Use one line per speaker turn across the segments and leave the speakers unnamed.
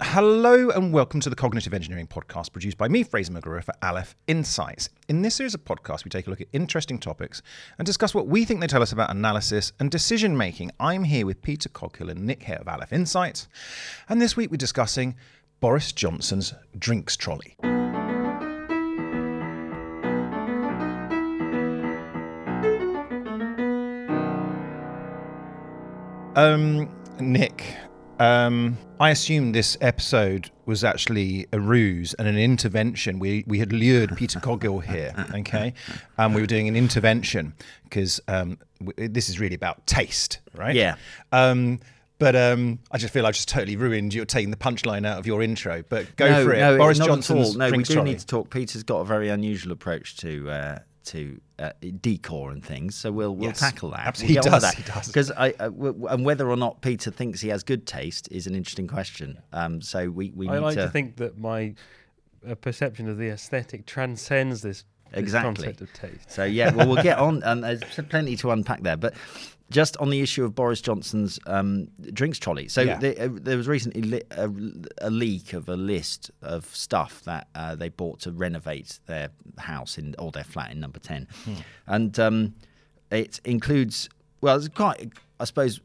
Hello and welcome to the Cognitive Engineering Podcast produced by me, Fraser McGruer, for Aleph Insights. In this series of podcasts, we take a look at interesting topics and discuss what we think they tell us about analysis and decision making. I'm here with Peter Coghill and Nick Hare of Aleph Insights, and this week we're discussing Boris Johnson's drinks trolley. Um, Nick, um, I assumed this episode was actually a ruse and an intervention. We we had lured Peter Coghill here, okay, and we were doing an intervention because um, w- this is really about taste, right?
Yeah.
Um, but um, I just feel I just totally ruined you taking the punchline out of your intro. But go
no,
for it,
no,
Boris
Johnson. No, we do
trolley.
need to talk. Peter's got a very unusual approach to uh, to uh, decor and things, so we'll we'll
Yes,
tackle that.
absolutely.
We'll
He does, he does.
Because I uh, w- and whether or not Peter thinks he has good taste is an interesting question. Um, so we we
I like
to,
to think that my uh, perception of the aesthetic transcends this, this
Exactly.
concept of taste.
So yeah, well we'll get on, and there's plenty to unpack there. But just on the issue of Boris Johnson's um, drinks trolley, so
Yeah.
there, uh, there was recently li- a, a leak of a list of stuff that uh, they bought to renovate their house in or their flat in Number Ten, and um, it includes well, it's quite. I suppose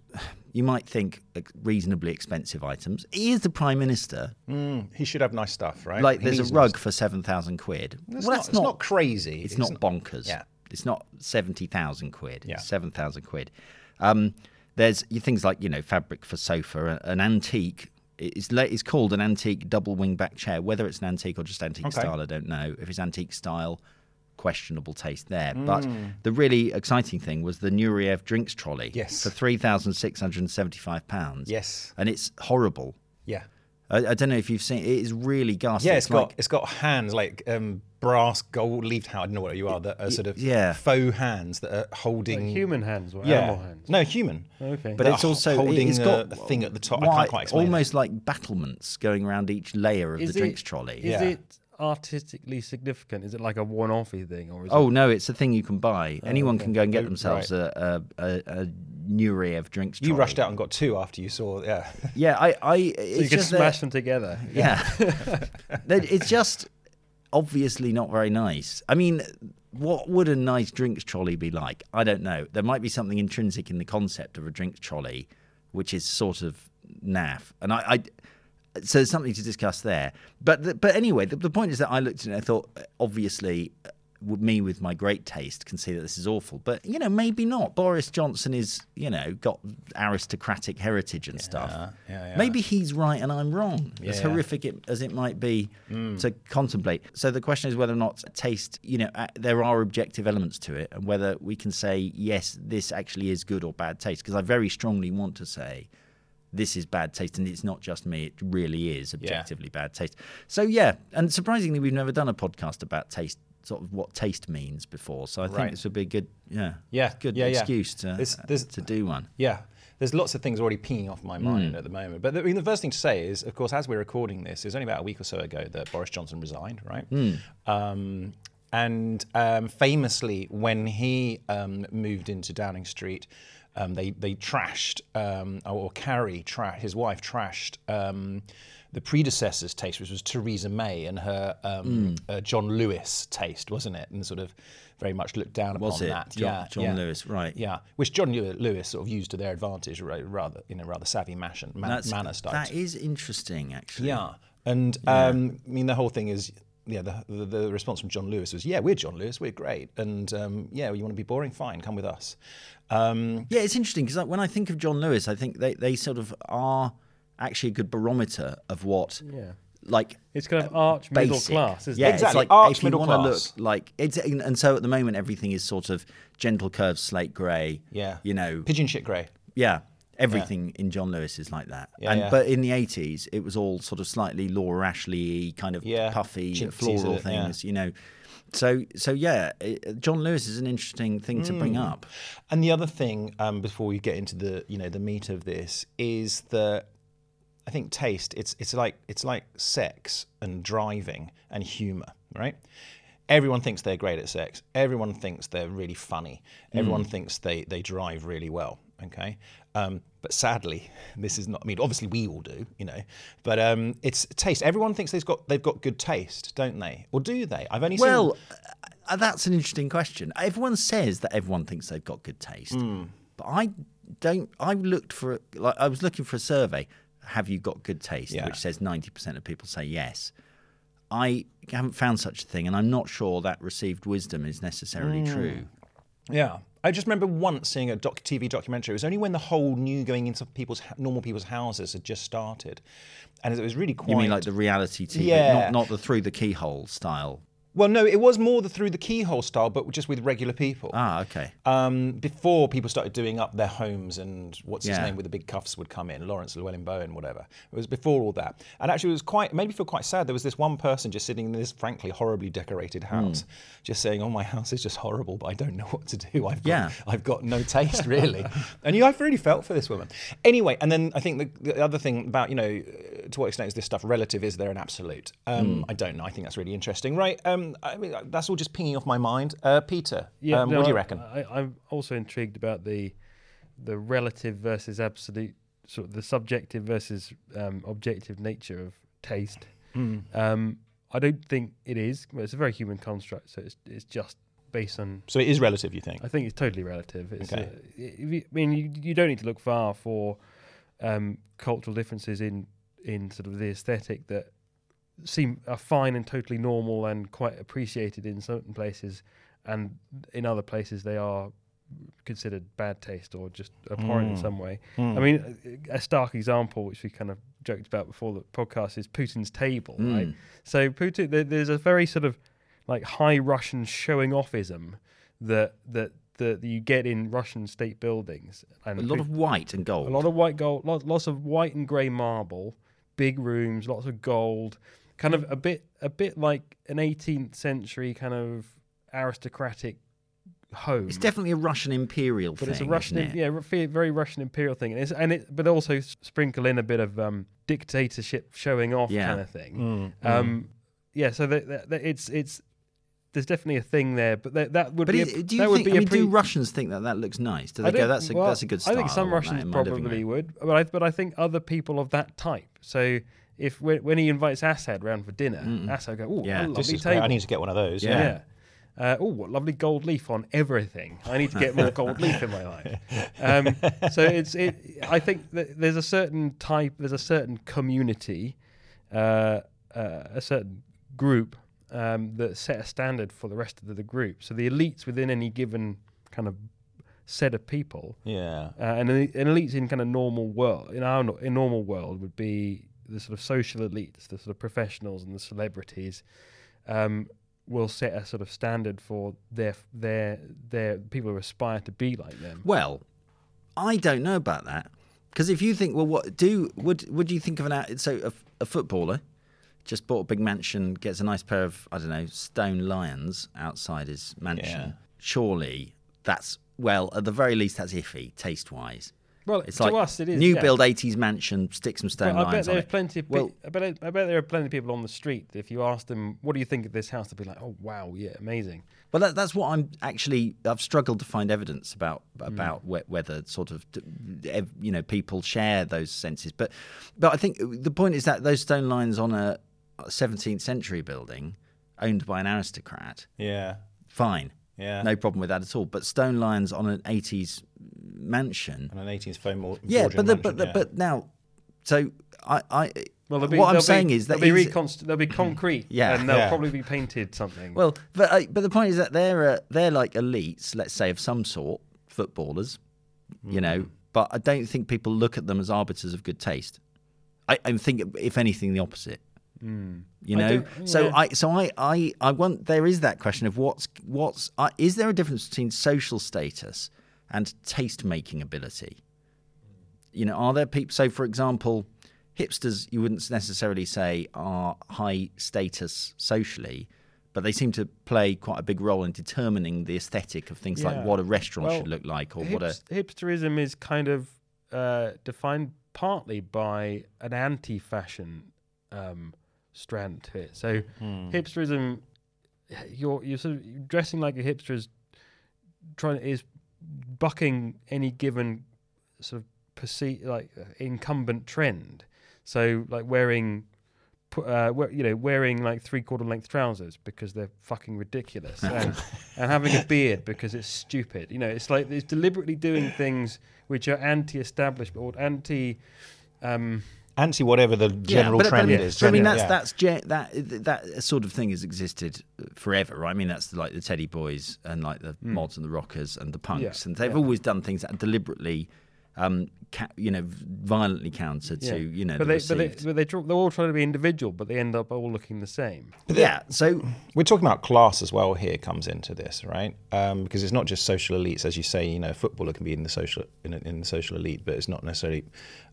you might think reasonably expensive items. He is the prime minister.
Mm, he should have nice stuff, right?
Like
He
there's a
nice
rug for seven thousand quid.
It's,
well,
not, it's not crazy.
it's not bonkers.
Yeah.
It's not 70,000 quid.
Yeah.
It's 7,000 quid. Um, there's things like, you know, fabric for sofa, an antique. It's, it's called an antique double wing back chair. Whether it's an antique or just antique
Okay.
style, I don't know. If it's antique style, questionable taste there. But the really exciting thing was the Nureyev drinks trolley
Yes.
for £3,675.
Yes.
And it's horrible.
Yeah.
I, I don't know if you've seen it. It is really ghastly.
Yeah, it's got
like-
it's got hands like um, brass gold leafed hand. I don't know what you are. That are sort of
yeah.
faux hands that are holding
Like human hands or
yeah.
animal hands.
No, human.
Okay.
But
That
it's also
holding
it's
a,
got
a thing at the top. I can't quite explain. it.
Almost like battlements going around each layer of
Is
the drinks trolley.
Is
Yeah.
it artistically significant? Is it like a one-offy thing, or is
Oh
it,
no, it's a thing you can buy. Oh, Anyone
okay.
can go and get
Oh,
themselves a, a, a, a Nureyev drinks
You
trolley.
rushed out and got two after you saw. Yeah.
Yeah, I, I
so you
it's
can
just
smash
that-
them together?
Yeah, That- it's just obviously not very nice. I mean, what would a nice drinks trolley be like? I don't know. There might be something intrinsic in the concept of a drinks trolley, which is sort of naff. And I, I so there's something to discuss there. But the, but anyway, the, the point is that I looked at it and I thought, obviously, uh, me with my great taste can see that this is awful. But you know, maybe not. Boris Johnson is you know got aristocratic heritage and stuff.
yeah, yeah.
Maybe he's right and I'm wrong. As
Yeah.
horrific it, as it might be to contemplate. So the question is whether or not taste, you know, uh, there are objective elements to it, and whether we can say yes, this actually is good or bad taste. Because I very strongly want to say this is bad taste, and it's not just me; it really is objectively bad taste. So yeah, and surprisingly, we've never done a podcast about taste. Sort of what taste means before, so I think
Right.
this would be a good, yeah,
Yeah,
good
yeah, yeah.
excuse to
There's-
uh,
there's-
to do one.
Yeah. There's lots of things already pinging off my mind at the moment. But the, I mean, the first thing to say is, of course, as we're recording this, it was only about a week or so ago that Boris Johnson resigned, right?
Hmm.
Um, and um, famously, when he um, moved into Downing Street, um, they they trashed, um, or Carrie, tra- his wife, trashed um, the predecessor's taste, which was Theresa May and her um, uh, John Lewis taste, wasn't it? And sort of very much looked down
Was
upon
it
that.
John,
yeah,
John
yeah.
Lewis? Right.
Yeah, which John Lewis sort of used to their advantage, rather in a rather savvy man- manner style.
that is interesting, actually.
yeah, and um, I mean the whole thing is, yeah, the, the the response from John Lewis was, yeah, we're John Lewis, we're great, and um, yeah, you want to be boring, fine, come with us. Um,
Yeah, it's interesting because when I think of John Lewis, I think they, they sort of are actually a good barometer of what,
Yeah.
like,
It's kind of arch middle class, isn't
yeah,
it?
Exactly,
like
arch
if you
middle
want to look
class.
like it's, and so at the moment everything is sort of gentle curves, slate grey.
yeah,
you know,
pigeon shit grey.
yeah. Everything in John Lewis is like that.
Yeah,
and
yeah.
but in the eighties, it was all sort of slightly Laura Ashley kind of
Yeah,
puffy, floral
yeah.
things. You know, so so yeah, it, John Lewis is an interesting thing to
Mm.
bring up.
And the other thing, um, before we get into the you know the meat of this, is that I think taste. It's it's like it's like sex and driving and humor, right? Everyone thinks they're great at sex. Everyone thinks they're really funny. Everyone thinks they they drive really well. Okay, um, but sadly, this is not. I mean, obviously we all do, you know, but um, it's taste. Everyone thinks they've got they've got good taste, don't they? Or do they? I've only seen
Well, uh, that's an interesting question. Everyone says that everyone thinks they've got good taste,
Hmm.
but I don't. I looked for like I was looking for a survey. Have you got good taste?
Yeah.
Which says ninety percent of people say yes. I haven't found such a thing, and I'm not sure that received wisdom is necessarily
Hmm.
true.
Yeah, I just remember once seeing a doc TV documentary. It was only when the whole new going into people's normal people's houses had just started, and it was really quite.
You mean like the reality TV,
Yeah.
not not the through the keyhole style?
Well, no, it was more the through the keyhole style, but just with regular people.
Ah, okay.
Um, before people started doing up their homes and what's his
Yeah.
name with the big cuffs would come in, Laurence Llewelyn Bowen, whatever. It was before all that. And actually, it was quite, it made me feel quite sad. There was this one person just sitting in this, frankly, horribly decorated house, just saying, Oh, my house is just horrible, but I don't know what to do. I've got,
Yeah.
I've got no taste, really. and you, I've really felt for this woman. Anyway, and then I think the, the other thing about, you know, uh, to what extent is this stuff relative? Is there an absolute? Um, I don't know. I think that's really interesting. Right. Um, I mean, that's all just pinging off my mind. Uh, Peter, um,
no,
what do you reckon?
I, I'm also intrigued about the the relative versus absolute, sort of the subjective versus um, objective nature of taste. Um, I don't think it is. Well, it's a very human construct, so it's it's just based on.
So it is relative, you think?
I think it's totally relative. It's,
Okay.
uh, you, I mean, you, you don't need to look far for um, cultural differences in in sort of the aesthetic that seem are fine and totally normal and quite appreciated in certain places, and in other places they are considered bad taste or just abhorrent in
Mm.
some way.
Mm.
I mean, a a stark example, which we kind of joked about before the podcast, is Putin's table. Right?
Mm.
So Putin, there, there's a very sort of like high Russian showing offism that that that you get in Russian state buildings, and
A lot of white and gold.
a lot of white gold, lots, lots of white and grey marble, big rooms, lots of gold, kind of a bit a bit like an 18th century kind of aristocratic home.
It's definitely a Russian imperial
but
thing.
it's a Russian,
isn't it?
yeah, very Russian imperial thing, and it's and it, but also sprinkle in a bit of um, dictatorship showing off
Yeah.
kind of thing.
Mm,
Um, yeah, so that, that, that it's it's there's definitely a thing there, but that, that would
But
be
is,
a,
do
that
you
would
think?
be
I
a
mean,
pre-
do Russians think that that looks nice? Do they go? That's a
well,
that's a good style.
I think some Russians
in my living
probably would, but I, but I think other people of that type. So if when, when he invites Assad round for dinner, Assad go, "Oh,
Yeah,
a
this
This
lovely
is great.
table."
I need to get one of those.
Yeah.
Yeah.
Uh, oh, what lovely gold leaf on everything! I need to get more gold leaf in my life. Um, so it's it. I think that there's a certain type, there's a certain community, uh, uh, a certain group um, that set a standard for the rest of the, the group. So the elites within any given kind of set of people
Yeah.
uh, and an an elites in kind of normal world in our in normal world would be the sort of social elites, the sort of professionals and the celebrities, um, will set a sort of standard for their their their people who aspire to be like them.
Well, I don't know about that because if you think, well, what do would would you think of an? So a, a footballer just bought a big mansion, gets a nice pair of I don't know stone lions outside his mansion.
Yeah.
Surely that's well, at the very least, that's iffy taste wise.
Well,
It's
to
like
us it is
new
yeah.
build '80s mansion, stick some stone
Well, I bet
on
there's
it.
plenty of
Well-
I, bet, I bet there are plenty of people on the street. If you ask them, "What do you think of this house?" They'll be like, "Oh wow, yeah, amazing."
Well, that, that's what I'm actually. I've struggled to find evidence about about hmm. whe- whether sort of you know people share those senses. But but I think the point is that those stone lines on a 17th century building owned by an aristocrat,
Yeah.
fine,
Yeah.
no problem with that at all. But stone lions on an 80s mansion,
And an 18th phone more.
yeah. But the, but the, but now, so I I
Well, be,
what I'm
there'll be-
saying is that
there'll be, reconst- there'll be concrete,
Yeah.
and they'll
Yeah.
probably be painted something.
Well, but uh, but the point is that they're uh, they're like elites, let's say of some sort, footballers, you know.
Mm.
But I don't think people look at them as arbiters of good taste. I, I think, if anything, the opposite. You
I
know,
don't-
so. I so I, I I want there is that question of what's what's uh, is there a difference between social status and taste making ability? You know, are there people? So, for example, hipsters you wouldn't necessarily say are high status socially, but they seem to play quite a big role in determining the aesthetic of things like what a restaurant
Well,
should look like or what a
hipsterism is kind of uh, defined partly by an anti-fashion um, strand to it. So
Hmm.
hipsterism, you're you're sort of dressing like a hipster is trying is bucking any given sort of perceive like uh, incumbent trend. So like wearing, uh, you know, wearing like three quarter length trousers because they're fucking ridiculous, and, and having a beard because it's stupid. You know, it's like it's deliberately doing things which are anti-establishment or anti. Um,
Anti whatever the general
but, but
trend
mean,
is.
but I mean, that's
yeah.
that's ge- that that sort of thing has existed forever, right? I mean, that's like the Teddy Boys and like the hmm. mods and the rockers and the punks,
Yeah,
and they've
yeah.
always done things that are deliberately, um, ca- you know, violently counter to you know
but
the
they, but they,
received-
but they, tr- they're all trying to be individual, but they end up all looking the same.
yeah. So
We're talking about class as well. Here comes into this, right? Um, because it's not just social elites, as you say. You know, a footballer can be in the social in, in the social elite, but it's not necessarily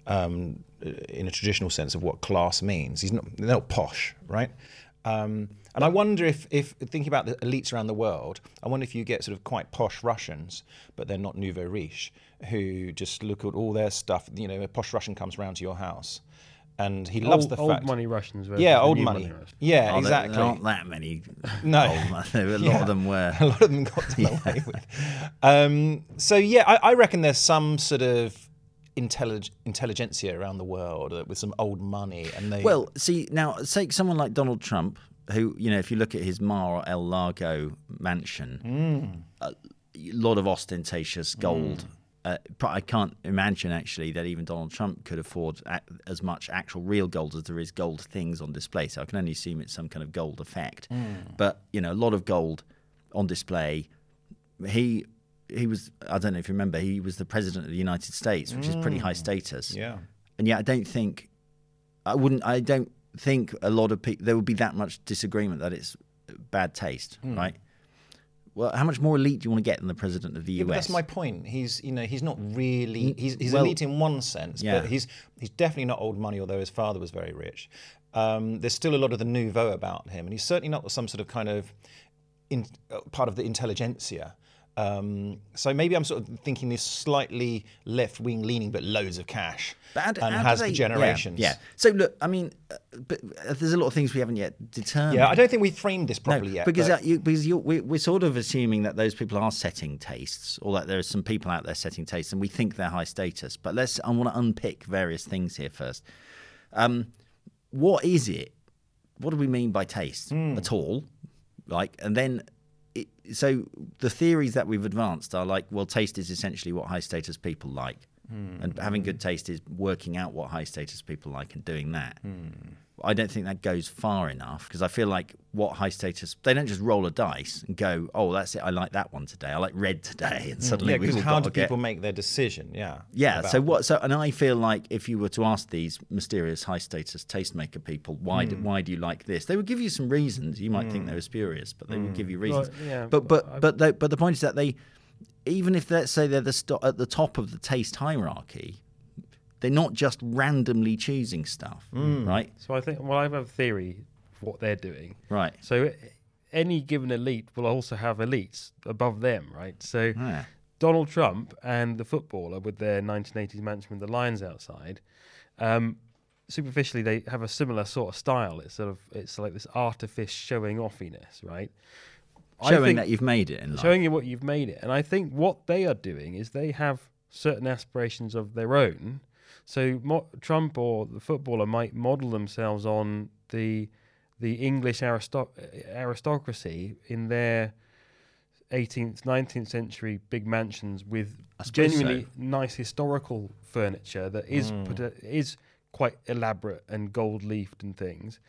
um, in a traditional sense of what class means. He's not they're not posh, right? Um, and I wonder if, if thinking about the elites around the world, I wonder if you get sort of quite posh Russians, but they're not nouveau riche, who just look at all their stuff. You know, a posh Russian comes round to your house, and he loves
old,
the fact.
old money Russians. versus
yeah, old
new
money. Yeah,
oh,
exactly.
There aren't that many.
No.
old mon- a lot
Yeah.
of them were.
a lot of them got done away with. Um, so yeah, I, I reckon there's some sort of intellig- intelligentsia around the world with some old money, and they
Well, see now, take someone like Donald Trump, who you know, if you look at his Mar-a-Lago mansion, a lot of ostentatious gold. Uh, I can't imagine actually that even Donald Trump could afford a- as much actual real gold as there is gold things on display. So I can only assume it's some kind of gold effect. But you know, a lot of gold on display. He he was I don't know if you remember he was the president of the United States, which is pretty high status
yeah.
and yet I don't think I wouldn't I don't think a lot of people there would be that much disagreement that it's bad taste,
Hmm.
right? Well, how much more elite do you want to get than the president of the
Yeah,
US?
that's my point. He's you know he's not really he's he's
well-
elite in one sense,
Yeah.
but he's he's definitely not old money. Although his father was very rich, um, there's still a lot of the nouveau about him, and he's certainly not some sort of kind of in, uh, part of the intelligentsia. Um, so maybe I'm sort of thinking this slightly left wing leaning, but loads of cash,
But how
and has
they-
the generations.
Yeah, So look, I mean, uh, but uh, there's a lot of things we haven't yet determined.
Yeah, I don't think we framed this
No,
properly yet.
because
but-
uh, you, because you, we, we're sort of assuming that those people are setting tastes, or that there are some people out there setting tastes, and we think they're high status. But let's I want to unpick various things here first. Um, what is it? What do we mean by taste
Hmm.
at all? Like, and then. It, so the theories that we've advanced are like, well, taste is essentially what high status people like,
Hmm.
and having good taste is working out what high status people like and doing that.
Hmm.
I don't think that goes far enough because I feel like what high status they don't just roll a dice and go, oh, that's it. I like that one today. I like red today, and mm. suddenly
yeah,
we've all
how
got
do
to get-
people make their decision? Yeah,
yeah. So what? So and I feel like if you were to ask these mysterious high status tastemaker people, why do, mm. why do you like this? They would give you some reasons. You might think mm. they were spurious, but they would give you reasons.
Well, yeah,
but but but the, but the point is that they, even if let's say they're the sto- at the top of the taste hierarchy, they're not just randomly choosing stuff, right?
So I think, well, I have a theory of what they're doing.
Right.
So any given elite will also have elites above them, right? So
Yeah.
Donald Trump and the footballer with their 1980s mansion with the lions outside, um, superficially they have a similar sort of style. It's sort of it's like this artifice showing offiness, right?
Showing that you've made it in life.
showing you what you've made it. And I think what they are doing is they have certain aspirations of their own. So mo- Trump or the footballer might model themselves on the the English aristo- aristocracy in their 18th, 19th century big mansions with genuinely
so.
nice historical furniture that is
Hmm.
put a, is quite elaborate and gold leafed and things,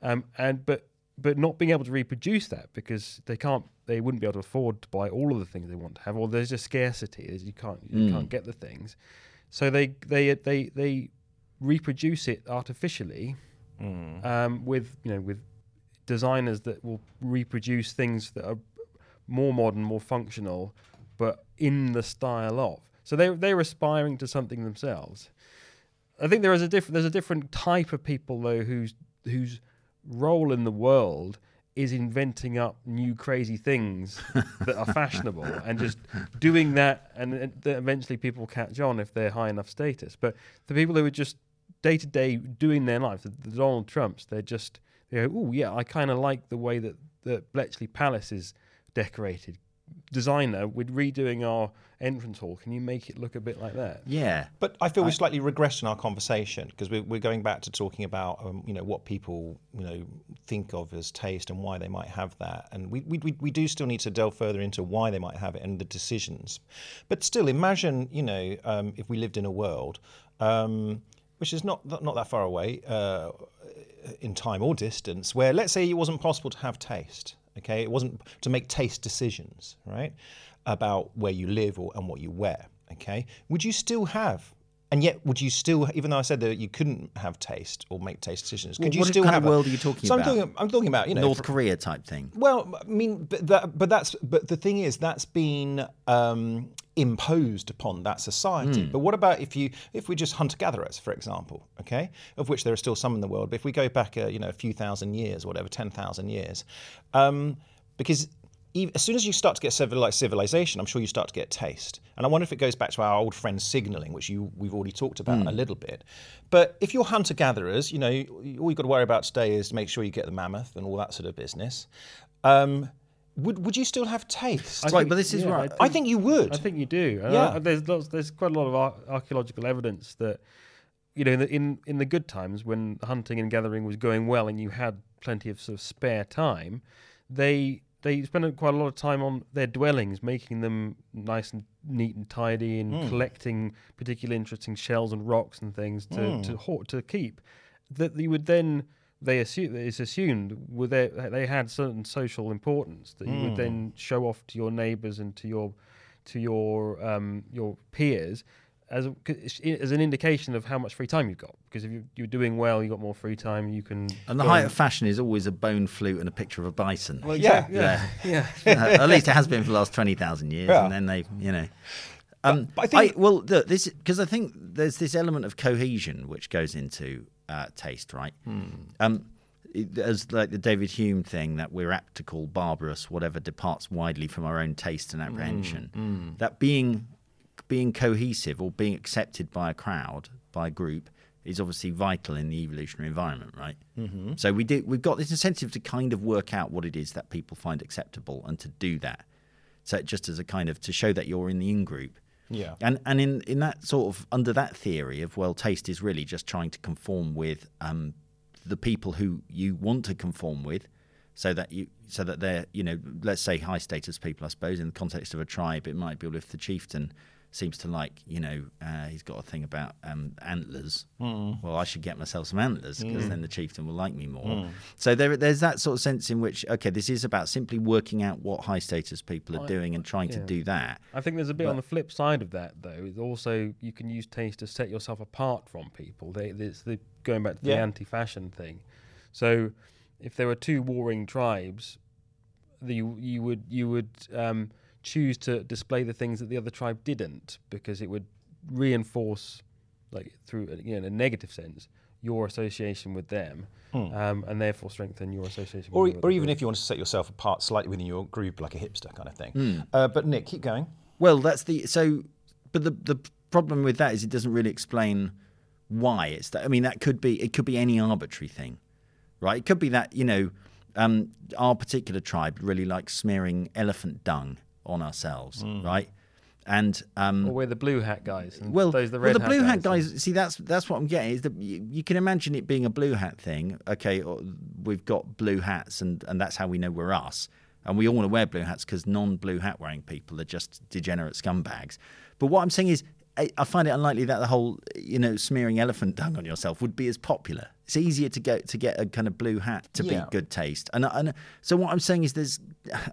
um, and but but not being able to reproduce that because they can't they wouldn't be able to afford to buy all of the things they want to have or there's just scarcity you can't you
Mm.
can't get the things so they they they they reproduce it artificially
Mm.
um, with you know with designers that will reproduce things that are more modern, more functional, but in the style of. So they they're aspiring to something themselves. I think there is a different there's a different type of people though whose whose role in the world is inventing up new crazy things that are fashionable and just doing that and then eventually people catch on if they're high enough status. But the people who are just day to day doing their lives the, the Donald Trumps they're just they go oh yeah I kind of like the way that that Blenheim Palace is decorated designer, we're redoing our entrance hall, can you make it look a bit like that?
Yeah.
But I feel we're slightly regressed in our conversation because we're, we're going back to talking about um, you know what people you know think of as taste and why they might have that, and we, we, we, we do still need to delve further into why they might have it and the decisions. But still, imagine you know um, if we lived in a world. Um, which is not not that far away uh, in time or distance, where let's say it wasn't possible to have taste. Okay, it wasn't to make taste decisions, right, about where you live or and what you wear. Okay, would you still have? And yet, would you still, even though I said that you couldn't have taste or make taste decisions, could
Well,
you
what
still
kind
have
of
a-
world are you talking
so I'm
about?
talking, I'm talking about you know
North Korea type thing.
well, I mean, but that, but that's, but the thing is, that's been um, imposed upon that society.
Hmm.
But what about if you, if we're just hunter gatherers, for example, okay, of which there are still some in the world. But if we go back, a, you know, a few thousand years, whatever, ten thousand years, um, because as soon as you start to get civili- civilization, I'm sure you start to get taste. And I wonder if it goes back to our old friend signaling, which you we've already talked about a little bit. But if you're hunter gatherers, you know, all you've got to worry about today is to make sure you get the mammoth and all that sort of business. Um, would would you still have taste?
I
Right,
think-
but this is
yeah,
right.
I think you would.
I think you do. And
Yeah.
I- there's lots, there's quite a lot of ar- archaeological evidence that you know in the, in in the good times when hunting and gathering was going well and you had plenty of sort of spare time, they they spent quite a lot of time on their dwellings, making them nice and neat and tidy, and
Hmm.
collecting particularly interesting shells and rocks and things to
Hmm.
to to keep. That you would then they assume it's assumed were they they had certain social importance that you would
Hmm.
then show off to your neighbours and to your to your um, your peers as a, 'cause as an indication of how much free time you've got. Because if you, you're doing well, you have got more free time. You can
And the
go
height of fashion is always a bone flute and a picture of a bison.
Well,
Yeah.
exactly, yeah, yeah.
Uh, at least it has been for the last 20,000 years.
Yeah.
And then they, you know. Um,
but I think-
well, look, this because I think there's this element of cohesion which goes into uh, taste, right? Um, it- as like the David Hume thing that we're apt to call barbarous, whatever departs widely from our own taste and apprehension. That being being cohesive or being accepted by a crowd, by a group, is obviously vital in the evolutionary environment, right? Mm-hmm. So we do we've got this incentive to kind of work out what it is that people find acceptable and to do that. So just as a kind of to show that you're in the in group.
Yeah.
And and in, in that sort of under that theory of well, taste is really just trying to conform with um, the people who you want to conform with, so that you so that they're you know let's say high status people I suppose in the context of a tribe it might be with the chieftain seems to like you know uh, he's got a thing about um, antlers. Well, I should get myself some antlers because then the chieftain will like me more. So there there's that sort of sense in which okay this is about simply working out what high status people are
I-
doing and trying to do that.
I think there's a bit on the flip side of that, though. Is also you can use taste to set yourself apart from people. They, it's the going back to the
Yeah.
anti-fashion thing. So, if there were two warring tribes, the, you would you would um, choose to display the things that the other tribe didn't because it would reinforce, like through you know, in a negative sense, your association with them, um, and therefore strengthen your association.
or,
with the
or even
group.
if you want to set yourself apart slightly within your group, like a hipster kind of thing.
Hmm.
Uh, but Nick, keep going.
Well, that's the so, but the the problem with that is it doesn't really explain why it's that. I mean, that could be it could be any arbitrary thing, right? It could be that you know um, our particular tribe really likes smearing elephant dung on ourselves, right? And um,
or we're the blue hat guys.
Well,
those the
well,
red
the blue hat
guys.
guys. See, that's that's what I'm getting. Is that you, you can imagine it being a blue hat thing. Okay, we've got blue hats, and and that's how we know we're us. And we all want to wear blue hats because non-blue hat wearing people are just degenerate scumbags. But what I'm saying is, I, I find it unlikely that the whole, you know, smearing elephant dung on yourself would be as popular. It's easier to get to get a kind of blue hat to
Yeah.
be good taste. And and so what I'm saying is, there's,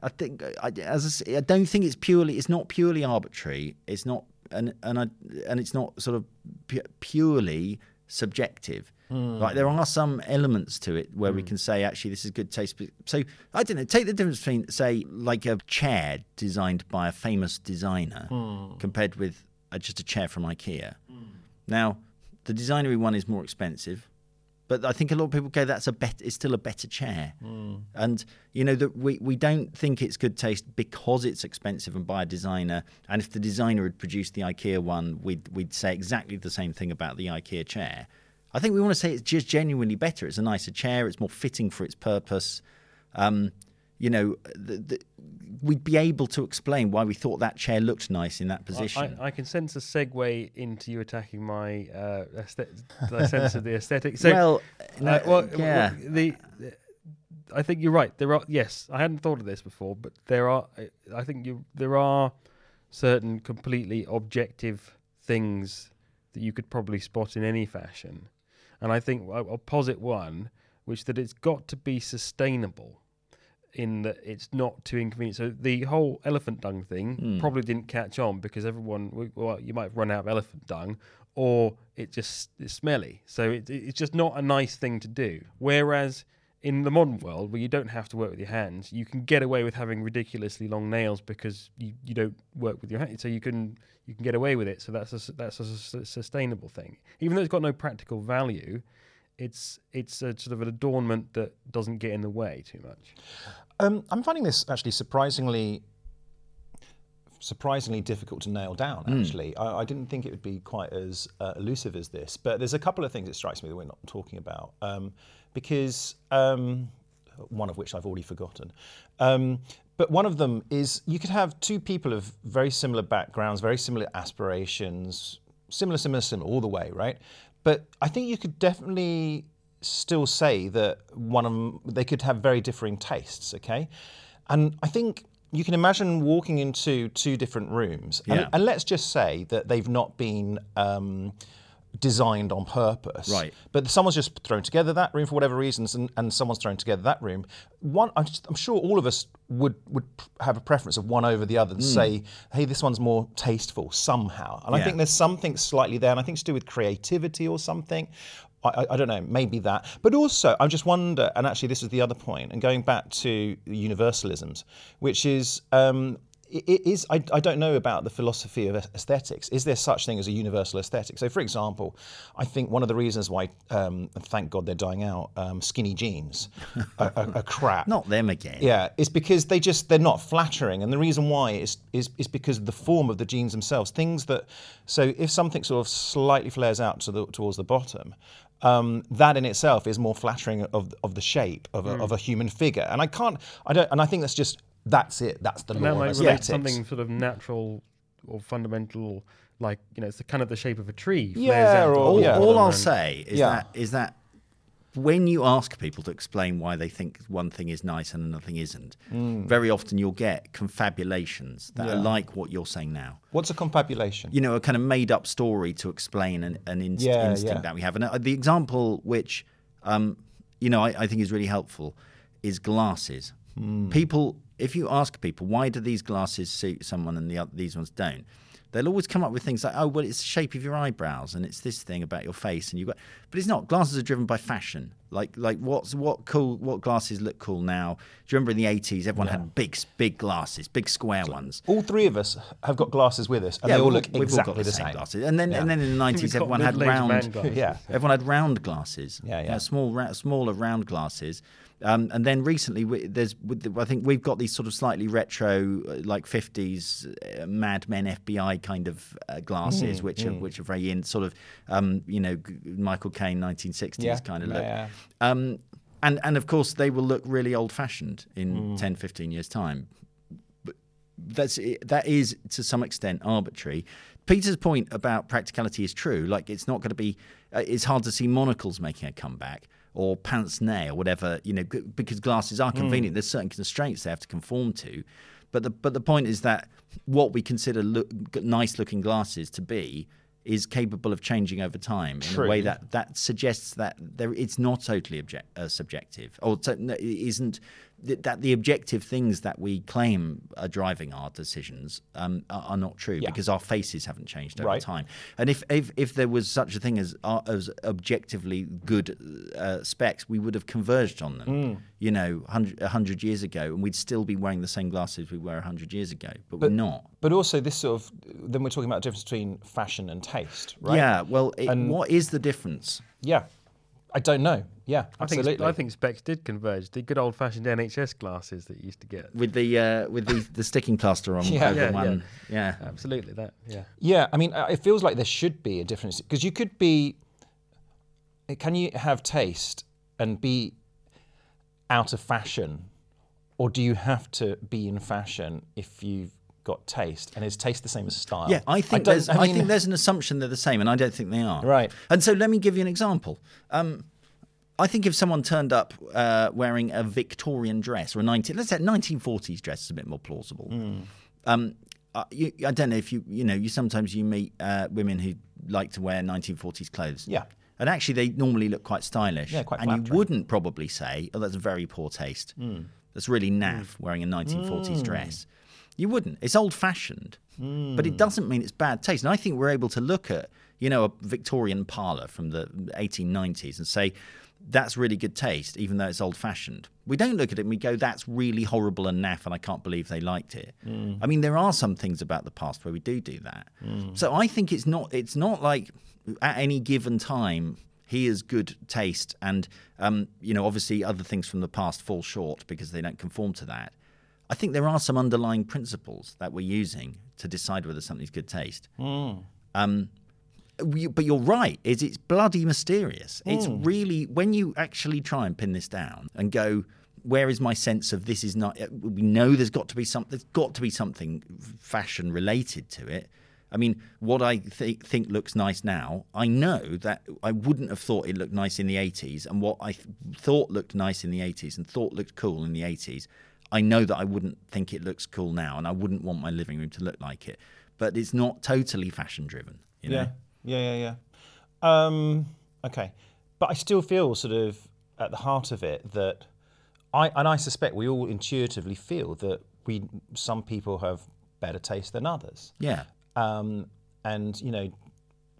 I think, I, as I, say, I don't think it's purely, it's not purely arbitrary. It's not, and and I and it's not sort of purely subjective. Hmm. Like there are some elements to it where we hmm. can say actually this is good taste. So I don't know. Take the difference between say like a chair designed by a famous designer hmm. compared with just a chair from IKEA. Now the designery one is more expensive. But I think a lot of people go, that's a bet. It's still a better chair, and you know that we, we don't think it's good taste because it's expensive and by a designer. And if the designer had produced the IKEA one, we'd we'd say exactly the same thing about the IKEA chair. I think we want to say it's just genuinely better. It's a nicer chair. It's more fitting for its purpose. Um, you know, the, the, we'd be able to explain why we thought that chair looked nice in that position.
I, I can sense a segue into you attacking my uh, aesthet- sense of the aesthetic. So,
well,
uh, well,
yeah.
well, the, the- I think you're right. There are yes, I hadn't thought of this before, but there are. I think you there are certain completely objective things that you could probably spot in any fashion, and I think I'll posit one, which that it's got to be sustainable. In that it's not too inconvenient. So the whole elephant dung thing
Hmm.
probably didn't catch on because everyone, well, you might have run out of elephant dung, or it just is smelly. So it, it's just not a nice thing to do. Whereas in the modern world, where you don't have to work with your hands, you can get away with having ridiculously long nails because you, you don't work with your hands. So you can you can get away with it. So that's a, that's a sustainable thing. Even though it's got no practical value, it's it's a sort of an adornment that doesn't get in the way too much.
Um, I'm finding this actually surprisingly surprisingly difficult to nail down. Actually, I, I didn't think it would be quite as uh, elusive as this. But there's a couple of things that strikes me that we're not talking about um, because um, one of which I've already forgotten. Um, but one of them is you could have two people of very similar backgrounds, very similar aspirations, similar, similar, similar, all the way, right? But I think you could definitely still say that one of them, they could have very differing tastes, okay? And I think you can imagine walking into two different rooms, and, and let's just say that they've not been um, designed on purpose,
Right.
But someone's just thrown together that room for whatever reasons, and, and someone's thrown together that room. One, I'm, just, I'm sure all of us would would have a preference of one over the other, and say, hey, this one's more tasteful somehow. And I think there's something slightly there, and I think it's to do with creativity or something. I, I, I don't know, maybe that. But also, I just wonder, and actually, this is the other point, and going back to universalisms, which is. Um, i- i- I, I don't know about the philosophy of aesthetics. Is there such thing as a universal aesthetic? So, for example, I think one of the reasons why, um, thank God they're dying out, um, skinny jeans are, are, are crap.
Not them again.
Yeah, it's because they just they're not flattering, and the reason why is is is because of the form of the jeans themselves. Things that so if something sort of slightly flares out to the, towards the bottom, um, that in itself is more flattering of of the shape of a, of a human figure. And I can't, I don't, and I think that's just that's it. That's the
And
law
that
of
might relate to something sort of natural or fundamental, like you know, it's the kind of the shape of a tree.
Yeah,
out
or-
All,
yeah.
all I'll say is
Yeah.
that is that when you ask people to explain why they think one thing is nice and another thing isn't, very often you'll get confabulations that are like what you're saying now.
What's a confabulation?
You know, a kind of made up story to explain an, an inst-
Yeah,
instinct
yeah.
that we have. And uh, the example which, um, you know, I, I think is really helpful is glasses.
Hmm.
People, if you ask people, why do these glasses suit someone and the oth- these ones don't? They'll always come up with things like, oh, well, it's the shape of your eyebrows and it's this thing about your face, and you've got. But it's not. Glasses are driven by fashion. Like, like what's what cool? What glasses look cool now? Do you remember in the eighties, everyone had big, big glasses, big square ones.
all three of us have got glasses with us, and they all look
we've
exactly
all got
the
same
same.
glasses. And then, and then in the nineties, everyone had round.
glasses.
Yeah.
Everyone had round glasses.
Yeah,
You
yeah.
know, small, ra- smaller round glasses. Um, and then recently, we, there's, with I think we've got these sort of slightly retro, uh, like '50s uh, Mad Men FBI kind of uh, glasses,
Mm,
which are which are very in sort of, um, you know, Michael Caine 1960s
Yeah,
kind of look.
yeah.
Um, and and of course, they will look really old-fashioned in
Mm.
10, 15 years' time But that's that is to some extent arbitrary. Peter's point about practicality is true. Like it's not going to be. Uh, it's hard to see monocles making a comeback or pince nez or whatever. You know, because glasses are convenient. There's certain constraints they have to conform to. But the but the point is that what we consider look, nice looking glasses to be is capable of changing over time in a way that that suggests that there it's not totally object, uh, subjective or to, isn't th- that the objective things that we claim are driving our decisions um, are, are not true
Yeah.
because our faces haven't changed over
Right.
time. And if, if if there was such a thing as uh, as objectively good uh, specs, we would have converged on them.
Mm.
You know, hundred- a hundred years ago, and we'd still be wearing the same glasses we were a hundred years ago, but, we're not.
But also, this sort of then we're talking about the difference between fashion and taste, right?
Yeah. Well, it,
And-
what is the difference?
Yeah. I don't know. Yeah,
I think. I think specs did converge. The good old fashioned NHS glasses that you used to get.
With the uh, with the, the sticking plaster on
Yeah.
over
Yeah,
one, yeah.
Absolutely, that yeah.
Yeah, I mean, uh, it feels like there should be a difference because you could be. Can you have taste and be out of fashion or do you have to be in fashion if you've got taste? And is taste the same as style?
Yeah, I think
don't-
there's. I,
mean-
think there's an assumption they're the same, and I don't think they are.
Right.
And so let me give you an example. Um, I think if someone turned up uh, wearing a Victorian dress or a 19, let's say 1940s dress is a bit more plausible.
Hmm.
Um, uh, you, I don't know if you you know you sometimes you meet uh, women who like to wear 1940s clothes.
Yeah.
And actually, they normally look quite stylish.
Yeah, quite
And you wouldn't probably say, "Oh, that's very poor taste."
Hmm.
That's really naff wearing a 1940s dress. You wouldn't. It's old fashioned, hmm. but it doesn't mean it's bad taste. And I think we're able to look at, you know, a Victorian parlour from the 1890s and say, that's really good taste, even though it's old fashioned. We don't look at it and we go, that's really horrible and naff, and I can't believe they liked it. Hmm. I mean, there are some things about the past where we do do that. Hmm. So I think it's not, it's not like at any given time, he here's good taste, and um, you know, obviously other things from the past fall short because they don't conform to that. I think there are some underlying principles that we're using to decide whether something's good taste. Hmm. Um, you- but you're right. Is it's bloody mysterious. It's hmm. really when you actually try and pin this down and go, where is my sense of this is not? Uh, we know there's got to be something. There's got to be something fashion related to it. I mean, what I th- think looks nice now, I know that I wouldn't have thought it looked nice in the 80s, and what I th- thought looked nice in the 80s and thought looked cool in the 80s, I know that I wouldn't think it looks cool now, and I wouldn't want my living room to look like it. But it's not totally fashion driven. You know?
Yeah, yeah, yeah, yeah. Um, okay, but I still feel sort of at the heart of it that I and I suspect we all intuitively feel that we some people have better taste than others.
Yeah.
Um, and you know,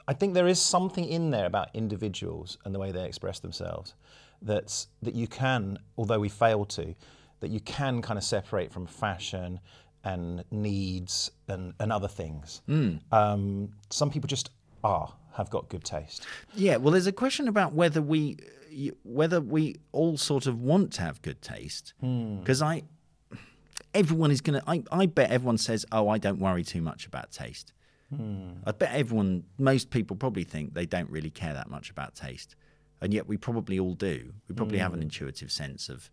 I think there is something in there about individuals and the way they express themselves that's that you can, although we fail to, that you can kind of separate from fashion and needs and, and other things. Hmm. Um, some people just are have got good taste.
Yeah, well, there's a question about whether we whether we all sort of want to have good taste hmm. because I everyone is gonna I, I bet everyone says oh I don't worry too much about taste. Hmm. I bet everyone most people probably think they don't really care that much about taste, and yet we probably all do. We probably have an intuitive sense of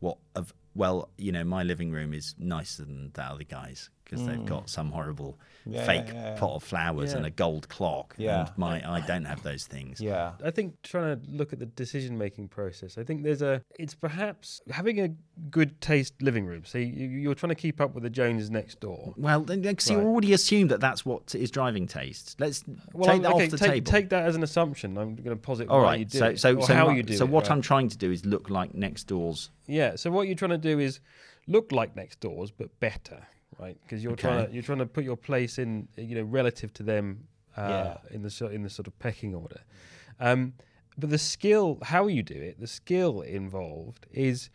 what of well you know my living room is nicer than the other guys because they've hmm. got some horrible
Yeah,
fake
yeah, yeah, yeah.
pot of flowers and a gold clock
Yeah.
and my I don't have those things.
Yeah.
I think trying to look at the decision making process, I think there's a, it's perhaps having a good taste living room. So you, you're trying to keep up with the Joneses next door.
Well, then, like, so you already assumed that that's what is driving taste. Let's
Well,
take that
okay,
off the
take,
table.
take that as an assumption. I'm going to posit
All
why
right.
you do
So, so,
or
so,
how
my-
you do
so
it.
what
right?
I'm trying to do is look like next door's.
Yeah. So what you're trying to do is look like next doors, but better, right? Because you're trying to you're trying to put your place in, you know, relative to them uh,
Yeah.
in the sort in the sort of pecking order. Um, but the skill, how you do it, the skill involved is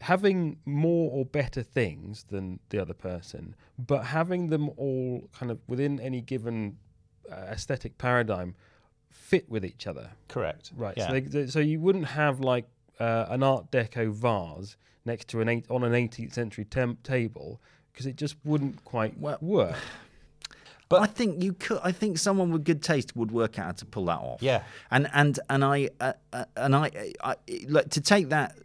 having more or better things than the other person, but having them all kind of within any given uh, aesthetic paradigm fit with each other.
Correct.
Right.
Yeah.
So, they, so you wouldn't have like uh, an Art Deco vase next to an eight, on an 18th century tem- table because it just wouldn't quite
Well-
work.
But I think you could. I think someone with good taste would work out how to pull that off.
Yeah.
And and and I uh, uh, and I, I like to take that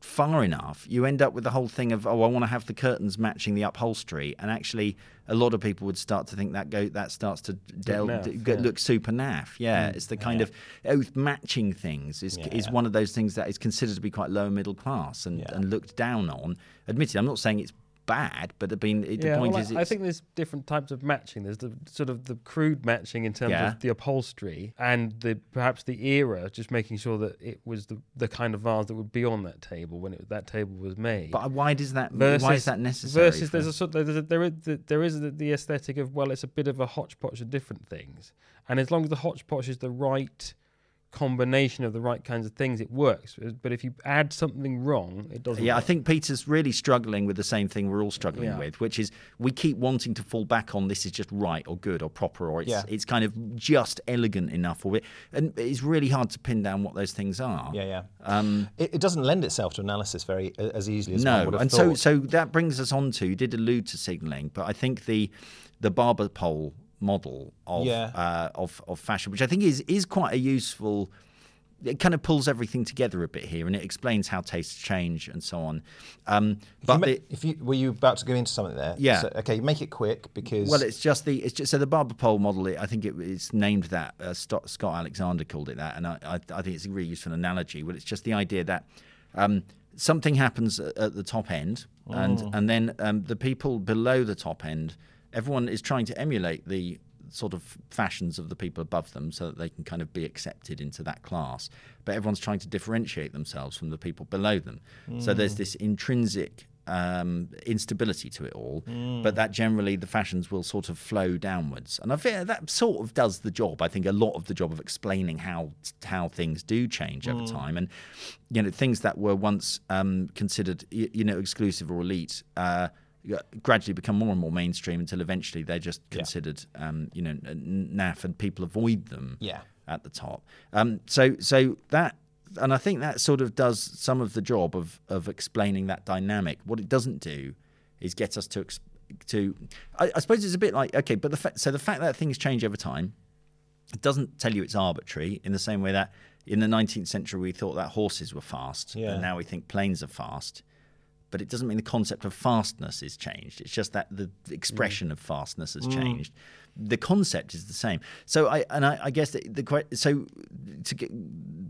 far enough, you end up with the whole thing of oh, I want to have the curtains matching the upholstery, and actually, a lot of people would start to think that go that starts to delve,
naff,
d-
yeah. Mm.
look super naff. Yeah, it's the kind of oh, matching things is is
Yeah.
one of those things that is considered to be quite low middle class and,
Yeah.
and looked down on. Admittedly, I'm not saying it's bad, but I mean, it,
yeah,
the point
well,
is,
I, I think there's different types of matching. There's the sort of the crude matching in terms
Yeah.
of the upholstery and the perhaps the era, just making sure that it was the, the kind of vase that would be on that table when it, that table was made.
But why does that?
versus,
why is that necessary?
Versus,
for-
there's a sort there's a, there is the, there is the, the aesthetic of well, it's a bit of a hodgepodge of different things, and as long as the hodgepodge is the right combination of the right kinds of things, it works. But if you add something wrong, it doesn't.
Yeah, I think Peter's really struggling with the same thing we're all struggling
Yeah.
with, which is we keep wanting to fall back on this is just right or good or proper or it's
Yeah.
it's kind of just elegant enough or it, and it's really hard to pin down what those things are.
Yeah, yeah.
Um,
It, it doesn't lend itself to analysis very as easily as one
no,
would have
and so so that brings us on to you did allude to signalling, but I think the the barber pole model of
Yeah.
uh, of of fashion, which I think is is quite a useful it kind of pulls everything together a bit here, and it explains how tastes change and so on. Um,
If you
but
ma-
the-
if you were you about to go into something there?
Yeah.
So, okay, make it quick because
Well, it's just the it's just so the barber pole model. It, I think it, it's named that. Uh, Scott, Scott Alexander called it that, and I, I, I think it's a really useful analogy. Well, it's just the idea that um, something happens at, at the top end, and and then um, the people below the top end, everyone is trying to emulate the sort of fashions of the people above them so that they can kind of be accepted into that class. But everyone's trying to differentiate themselves from the people below them. So there's this intrinsic um, instability to it all, but that generally the fashions will sort of flow downwards, and I think that sort of does the job. I think a lot of the job of explaining how how things do change over time, and you know things that were once um, considered you know exclusive or elite. Uh, gradually become more and more mainstream until eventually they're just considered um, you know naff and people avoid them
Yeah.
at the top. Um, so so that and I think that sort of does some of the job of of explaining that dynamic. What it doesn't do is get us to to. I, I suppose it's a bit like okay, but the fact so the fact that things change over time, it doesn't tell you it's arbitrary in the same way that in the 19th century we thought that horses were fast,
Yeah.
and now we think planes are fast. But it doesn't mean the concept of fastness is changed. It's just that the expression mm. of fastness has mm. changed. The concept is the same. So I and I, I guess the, the so to get,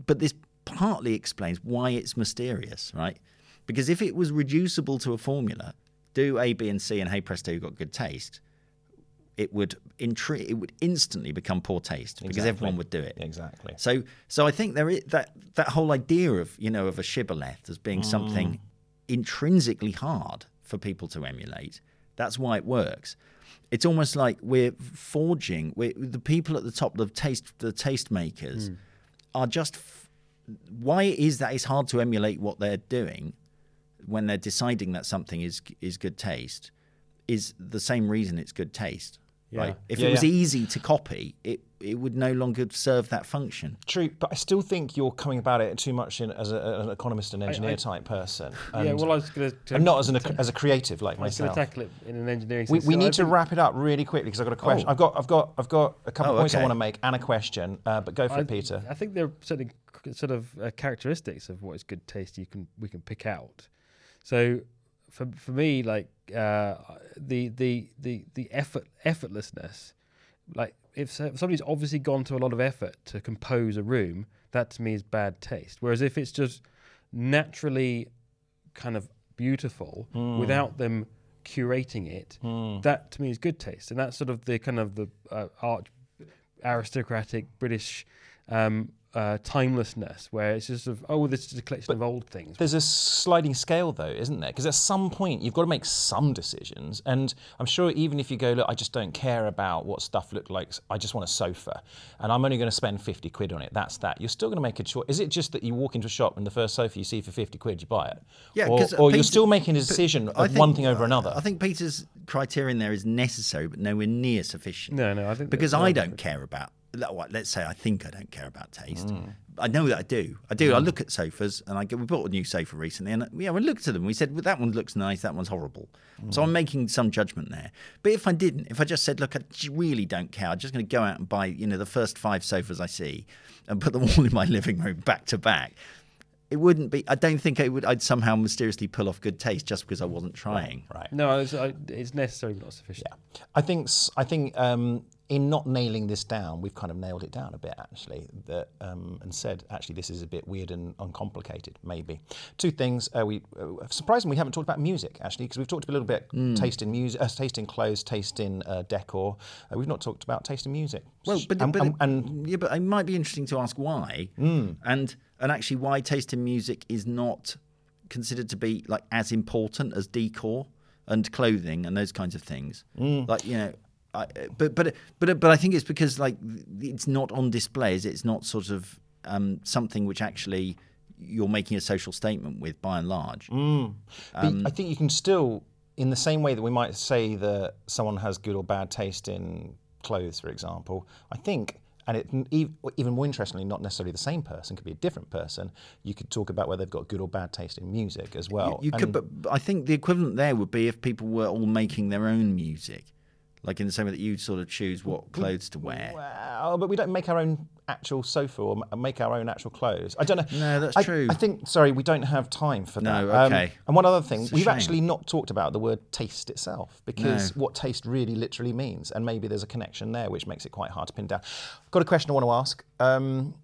but this partly explains why it's mysterious, right? Because if it was reducible to a formula, do A, B, and C, and hey presto, you got good taste. It would intri- it would instantly become poor taste because everyone would do it.
exactly.
So, so I think there is that that whole idea of you know of a shibboleth as being mm. something intrinsically hard for people to emulate. That's why it works. It's almost like we're forging. We're, the people at the top, the taste, the taste makers, hmm. are just. F- why it is that it's hard to emulate what they're doing when they're deciding that something is is good taste is the same reason it's good taste. Right? If
Yeah,
it was
yeah.
easy to copy, it it would no longer serve that function.
True, but I still think you're coming about it too much in, as a, an economist and engineer
I-
type person.
yeah, well, I was going to.
and not as an as a creative like
I was going
myself.
to tackle it in an engineering
We,
sense.
we
So I
need to
think-
wrap it up really quickly because I've got a question.
Oh.
I've got I've got I've got a couple
Oh,
of points I want to make and a question. Uh, but go for
I,
it, Peter.
I think there are certain sort of uh, characteristics of what is good taste you can we can pick out. So for for me, like uh, the the the the effort effortlessness, like if, somebody's obviously gone to a lot of effort to compose a room, that to me is bad taste. Whereas if it's just naturally kind of beautiful without them curating it, that to me is good taste, and that's sort of the kind of the uh, art aristocratic British um, uh, timelessness, where it's just sort of oh, this is a collection of old things.
There's a sliding scale, though, isn't there? Because at some point you've got to make some decisions, and I'm sure even if you go, look, I just don't care about what stuff looked like. I just want a sofa, and I'm only going to spend 50 quid on it. That's that. You're still going to make a choice. Is it just that you walk into a shop and the first sofa you see for 50 quid, you buy it?
Yeah,
or,
'cause, uh,
or you're still making a decision of
think-
one thing over another.
I think Peter's criterion there is necessary, but nowhere near sufficient.
No, no, I think
because I don't care about. Let's say I think I don't care about taste.
Mm.
I know that I do. I do. I look at sofas, and I go. We bought a new sofa recently, and yeah, we looked at them. We said, well, "That one looks nice. That one's horrible." So
Mm.
I'm making some judgment there. But if I didn't, if I just said, "Look, I really don't care. I'm just going to go out and buy, you know, the first five sofas I see, and put them all in my living room back to back," it wouldn't be. I don't think it would. I'd somehow mysteriously pull off good taste just because I wasn't trying.
right.
No, it's, I, it's necessary but not sufficient.
Yeah, I think s- I think um, in not nailing this down, we've kind of nailed it down a bit actually. That um, and said actually this is a bit weird and uncomplicated. Maybe two things. Uh, we uh, surprisingly we haven't talked about music actually because we've talked a little bit
Hmm.
taste in music, uh, taste in clothes, taste in uh, decor. Uh, we've not talked about taste in music.
Well, but,
and,
but
and, and
yeah, but it might be interesting to ask why,
Hmm.
and and actually why taste in music is not considered to be like as important as decor and clothing and those kinds of things.
Hmm.
Like you know, I, but but but but I think it's because like it's not on display. is it? It's not sort of um, something which actually you're making a social statement with by and large.
But
Um,
I think you can still, in the same way that we might say that someone has good or bad taste in clothes, for example, I think, and it, even more interestingly, not necessarily the same person, could be a different person. You could talk about whether they've got good or bad taste in music as well.
You could,
And-
but but I think the equivalent there would be if people were all making their own music. Like in the same way that you sort of choose what clothes to wear.
Well, but we don't make our own actual sofa or make our own actual clothes. I don't know.
No, that's
I,
true.
I think, sorry, we don't have time for
No,
that. Um,
okay.
and one other thing, we've
shame.
actually not talked about the word taste itself because
No.
what taste really literally means. And maybe there's a connection there which makes it quite hard to pin down. I've got a question I want to ask. Um,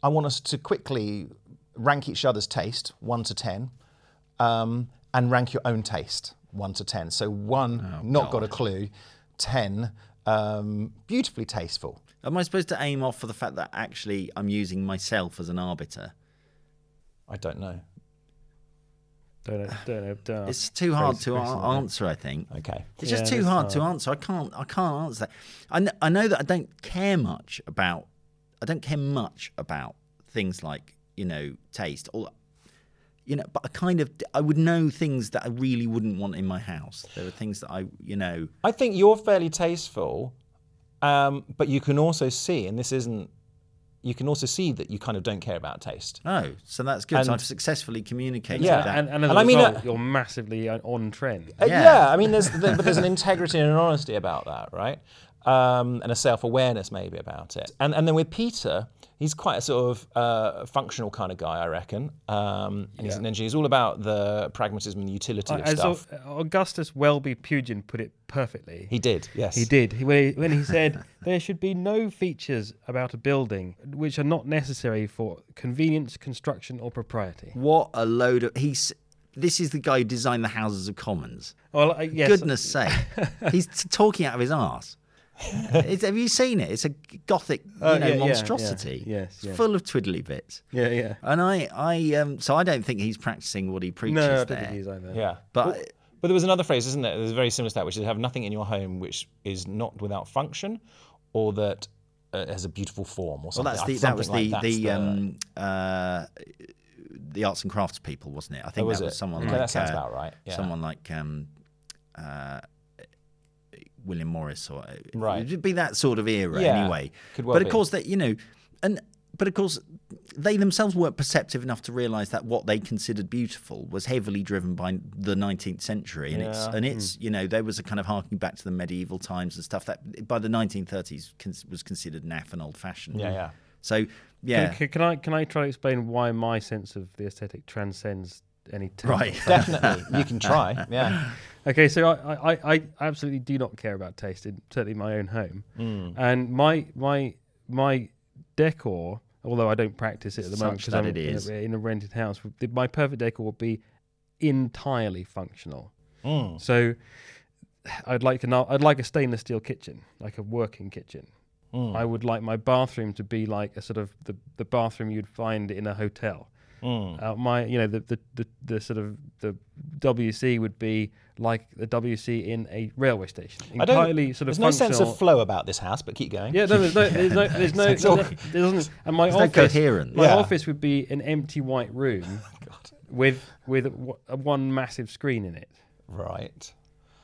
I want us to quickly rank each other's taste, one to 10, um, and rank your own taste, one to 10. So, one,
Oh,
not got a clue, 10, um, beautifully tasteful.
Am I supposed to aim off for the fact that actually I'm using myself as an arbiter?
I don't know.
Don't know. Don't know. Don't ask
It's too hard to
Grace
a- answer. I think.
Okay.
It's
Yeah,
just too
that's
hard to answer. I can't. I can't answer that. I, kn- I know that I don't care much about. I don't care much about things like you know taste or you know. But I kind of. I would know things that I really wouldn't want in my house. There are things that I you know.
I think you're fairly tasteful, um, but you can also see, and this isn't, you can also see that you kind of don't care about taste.
Oh, so that's good. so I've successfully communicated
Yeah,
that.
And, and as
And
a
I mean,
result,
uh,
you're massively on- on trend.
Uh,
Yeah.
yeah. I mean, there's there, but there's an integrity and an honesty about that, right? Um, and a self-awareness maybe about it. And and then with Peter, he's quite a sort of uh, functional kind of guy, I reckon. Um, and he's an engineer. He's all about the pragmatism and the utility of
As
stuff.
Au- Augustus Welby Pugin put it perfectly.
he did, yes.
He did. He, when, he, when he said there should be no features about a building which are not necessary for convenience, construction, or propriety.
what a load of he's. This is the guy who designed the Houses of Commons.
Well, uh, yes,
Goodness sake, he's t- talking out of his arse. It's, have you seen it? It's a gothic, you
Oh,
know,
yeah, yeah,
monstrosity.
yeah. Yes,
it's
yeah.
full of twiddly bits.
Yeah, yeah.
And I, I, um, so I don't think he's practicing what he preaches
No, I don't
there.
think he's either.
Yeah.
But
But there was another phrase, isn't there? There's a very similar to that, which is have nothing in your home which is not without function, or that uh, has a beautiful form, or
well,
something.
that's
I-
the that was
something
the
like that's
the um, uh, the arts and crafts people, wasn't it? I think
Oh, was
that was
it?
someone
Okay,
like
that sounds
uh,
about right. Yeah.
someone like um, uh, William Morris or uh,
Right.
it'd be that sort of era
Yeah,
anyway.
could well
but of
be.
course, that you know, and but of course, they themselves weren't perceptive enough to realise that what they considered beautiful was heavily driven by the 19th century, and it's and it's hmm. you know there was a kind of harking back to the medieval times and stuff that by the 1930s was considered naff and old-fashioned.
Yeah, yeah.
So yeah,
Can, can I can I try to explain why my sense of the aesthetic transcends any taste?
right.
Definitely, you can try. Yeah.
Okay, so I, I, I absolutely do not care about taste in certainly my own home,
Hmm.
and my my my decor, although I don't practice it at the moment because I'm
it
in a, in a rented house, my perfect decor would be entirely functional.
Mm.
So I'd like an I'd like a stainless steel kitchen, like a working kitchen.
Mm.
I would like my bathroom to be like a sort of the, the bathroom you'd find in a hotel.
Mm.
Uh, my, you know, the, the, the, the sort of the WC would be like the WC in a railway station,
I don't-
entirely sort of
There's no sense of flow about this house, but keep going.
yeah, no, there's no, there's no, there's no, there's no- there doesn't, and my
There's no
office,
coherence.
my
Yeah.
office would be an empty white room with with w- a one massive screen in it,
Right.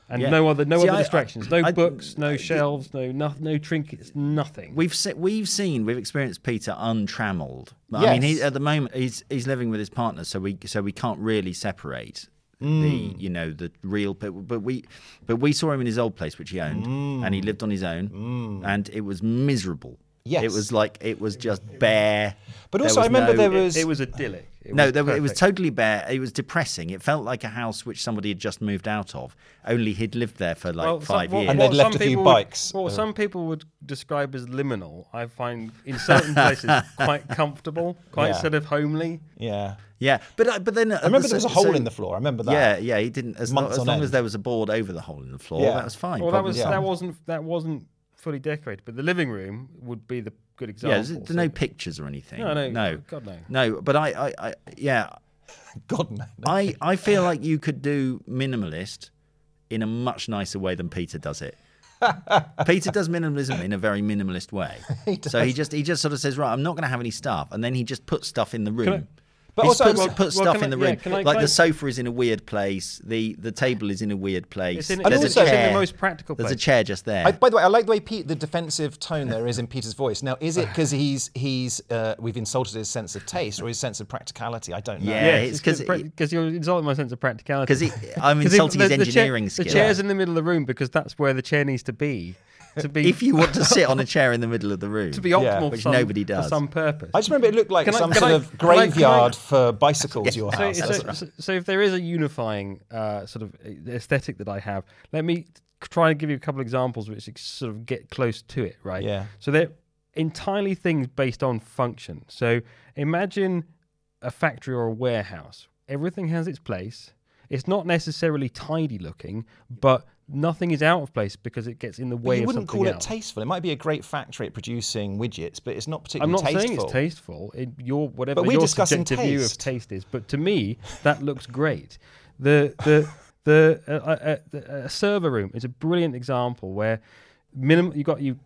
And
Yeah.
no other no
See,
other
I-
distractions, no
I-
books, no
I-
shelves, no no, no trinkets, nothing.
We've se- we've seen we've experienced Peter untrammeled. I mean, he, at the moment he's he's living with his partner, so we so we can't really separate
Mm.
the you know the real. But, but we but we saw him in his old place, which he owned, and he lived on his own, and it was miserable.
Yes.
it was like it was just bare.
But also, I remember
no-
there was.
it was idyllic. It
no,
was
there, it was totally bare. It was depressing. It felt like a house which somebody had just moved out of. Only he'd lived there for like
Well,
five
what-
years.
And they'd left a few
people would-
bikes.
Well,
Uh,
some people would describe as liminal. I find in certain places quite comfortable, quite
Yeah.
sort of homely.
yeah.
yeah, but I- but then
I remember there was a hole in the floor. I remember that.
Yeah, yeah, he didn't. As, long, as, long
end.
as there was a board over the hole in the floor,
Yeah.
that was fine.
Well, that was
yeah.
that wasn't that wasn't fully decorated, but the living room would be the good
yeah.
example.
There's, there's
so-
no pictures or anything.
no, no,
no,
God no.
no. But I, I, I yeah,
God, no.
I, I feel like you could do minimalist in a much nicer way than Peter does it. Peter does minimalism in a very minimalist way. So he just he just sort of says, right, I'm not going to have any stuff, and then he just puts stuff in the room.
But
He's
also,
put,
well-
put
well,
stuff in the
yeah,
room.
can I-
like
can
the
I-
sofa is in a weird place. The the table is in a weird place.
It's in,
And
it's
There's
in-
a
also-
it's in
chair.
the most practical
There's a chair just there.
I, by the way, I like the way Pete, the defensive tone there is in Peter's voice. Now, is it because he's he's uh, we've insulted his sense of taste or his sense of practicality? I don't know.
Yeah,
Yeah,
it's 'cause it-
because you're insulting my sense of practicality.
Because I'm
'Cause if
insulting his
the- the chair-
engineering
The chair's in the middle of the room because that's where the chair needs to be. To be
if you want to sit on a chair in the middle of the room,
to be optimal for
which
some,
nobody
for some purpose.
I just remember it looked like
Can
some
can
sort
I-
of
can I- I-
graveyard for bicycles. Your
so,
house.
so,
That's-
so, so if there is a unifying uh, sort of aesthetic that I have, let me try and give you a couple of examples which sort of get close to it, right?
Yeah.
So they're entirely things based on function. So imagine a factory or a warehouse. Everything has its place. It's not necessarily tidy looking, but nothing is out of place because it gets in the
But
way
you wouldn't call
else.
it tasteful. It might be a great factory at producing widgets, but it's not particularly.
I'm not
tasteful.
saying it's tasteful. It, your whatever
But we're
your
discussing
subjective view of
taste.
taste is, but to me that looks great. The the the uh, uh, uh, the- a server room is a brilliant example where minimum you got you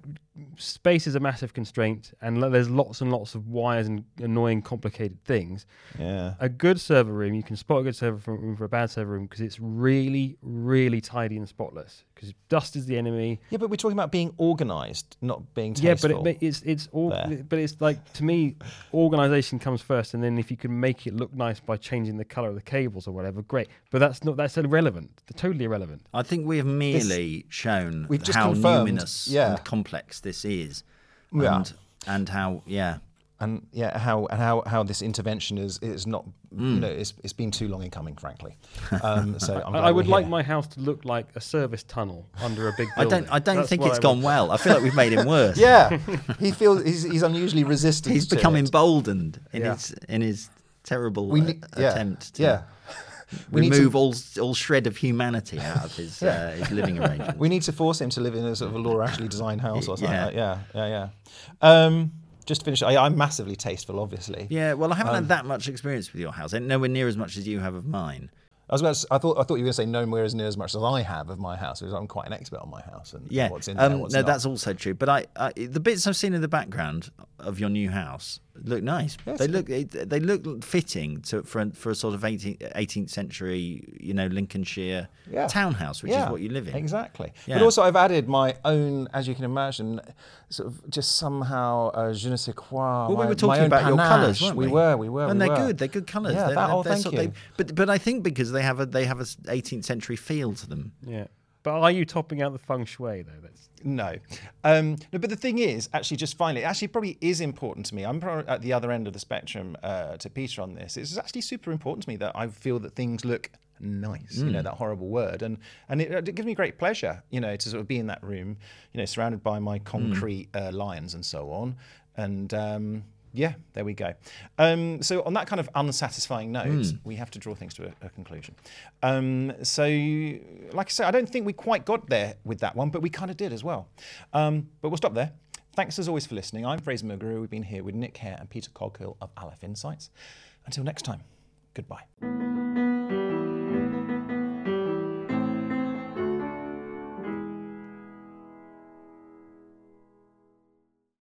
space is a massive constraint and lo- there's lots and lots of wires and annoying complicated things.
Yeah.
A good server room, you can spot a good server room for a bad server room because it's really, really tidy and spotless. Because dust is the enemy.
Yeah, but we're talking about being organised, not being
Yeah, but it, it's it's all,
There.
but it's like to me, organization comes first, and then if you can make it look nice by changing the color of the cables or whatever, great. But that's not that's irrelevant. totally irrelevant.
I think we have merely shown
We've just
how
confirmed,
numinous
yeah.
and complex this is,
Yeah.
and and how yeah.
and yeah, how and how how this intervention is is not
Hmm.
you know it's it's been too long in coming, frankly. Um, so I'm
I, I would like my house to look like a service tunnel under a big.
I don't I don't
That's
think
what
it's
I
gone
want.
well. I feel like we've made him worse.
Yeah, he feels he's, he's unusually resistant.
he's
to
become
it.
emboldened in
Yeah.
his in his terrible
We
uh,
yeah,
attempt to
yeah. We need to-
remove all all shred of humanity out of his uh, his living arrangement.
We need to force him to live in a sort of a Laura Ashley designed house or something.
Yeah.
Like. Yeah, yeah, yeah. Um, just to finish, I, I'm massively tasteful, obviously.
yeah, well, I haven't
Um,
had that much experience with your house, and nowhere near as much as you have of mine.
I was about to, I thought I thought you were going to say nowhere as near as much as I have of my house because I'm quite an expert on my house and
Yeah,
what's in there,
um,
what's
no,
not.
that's also true. But I, I, the bits I've seen in the background of your new house look nice.
Yes.
They look, it, they look fitting to for a, for a sort of 18th, 18th century, you know, Lincolnshire
Yeah.
townhouse, which
Yeah,
is what you live in.
Exactly.
Yeah.
But also, I've added my own, as you can imagine, sort of just somehow uh, je ne sais quoi.
Well, we were talking
own
about your colours, weren't we?
We were, we were,
and
we
they're
were.
good. They're good colours.
Yeah,
they're,
that,
they're,
oh,
they're
thank
sort-
you.
they- but but I think because they have a they have a 18th century feel to them.
Yeah, but are you topping out the feng shui though? That's
No. Um, no, but the thing is, actually, just finally, it actually probably is important to me. I'm probably at the other end of the spectrum uh, to Peter on this. It's actually super important to me that I feel that things look nice. You
Mm.
know that horrible word, and and it, it gives me great pleasure. You know to sort of be in that room. You know, surrounded by my concrete
Mm.
uh, lions and so on, and. Um, yeah, there we go. Um, so, on that kind of unsatisfying note,
Mm.
we have to draw things to a, a conclusion. Um, so, like I said, I don't think we quite got there with that one, but we kind of did as well. Um, but we'll stop there. Thanks as always for listening. I'm Fraser Muguru. We've been here with Nick Hare and Peter Coghill of Aleph Insights. Until next time, goodbye.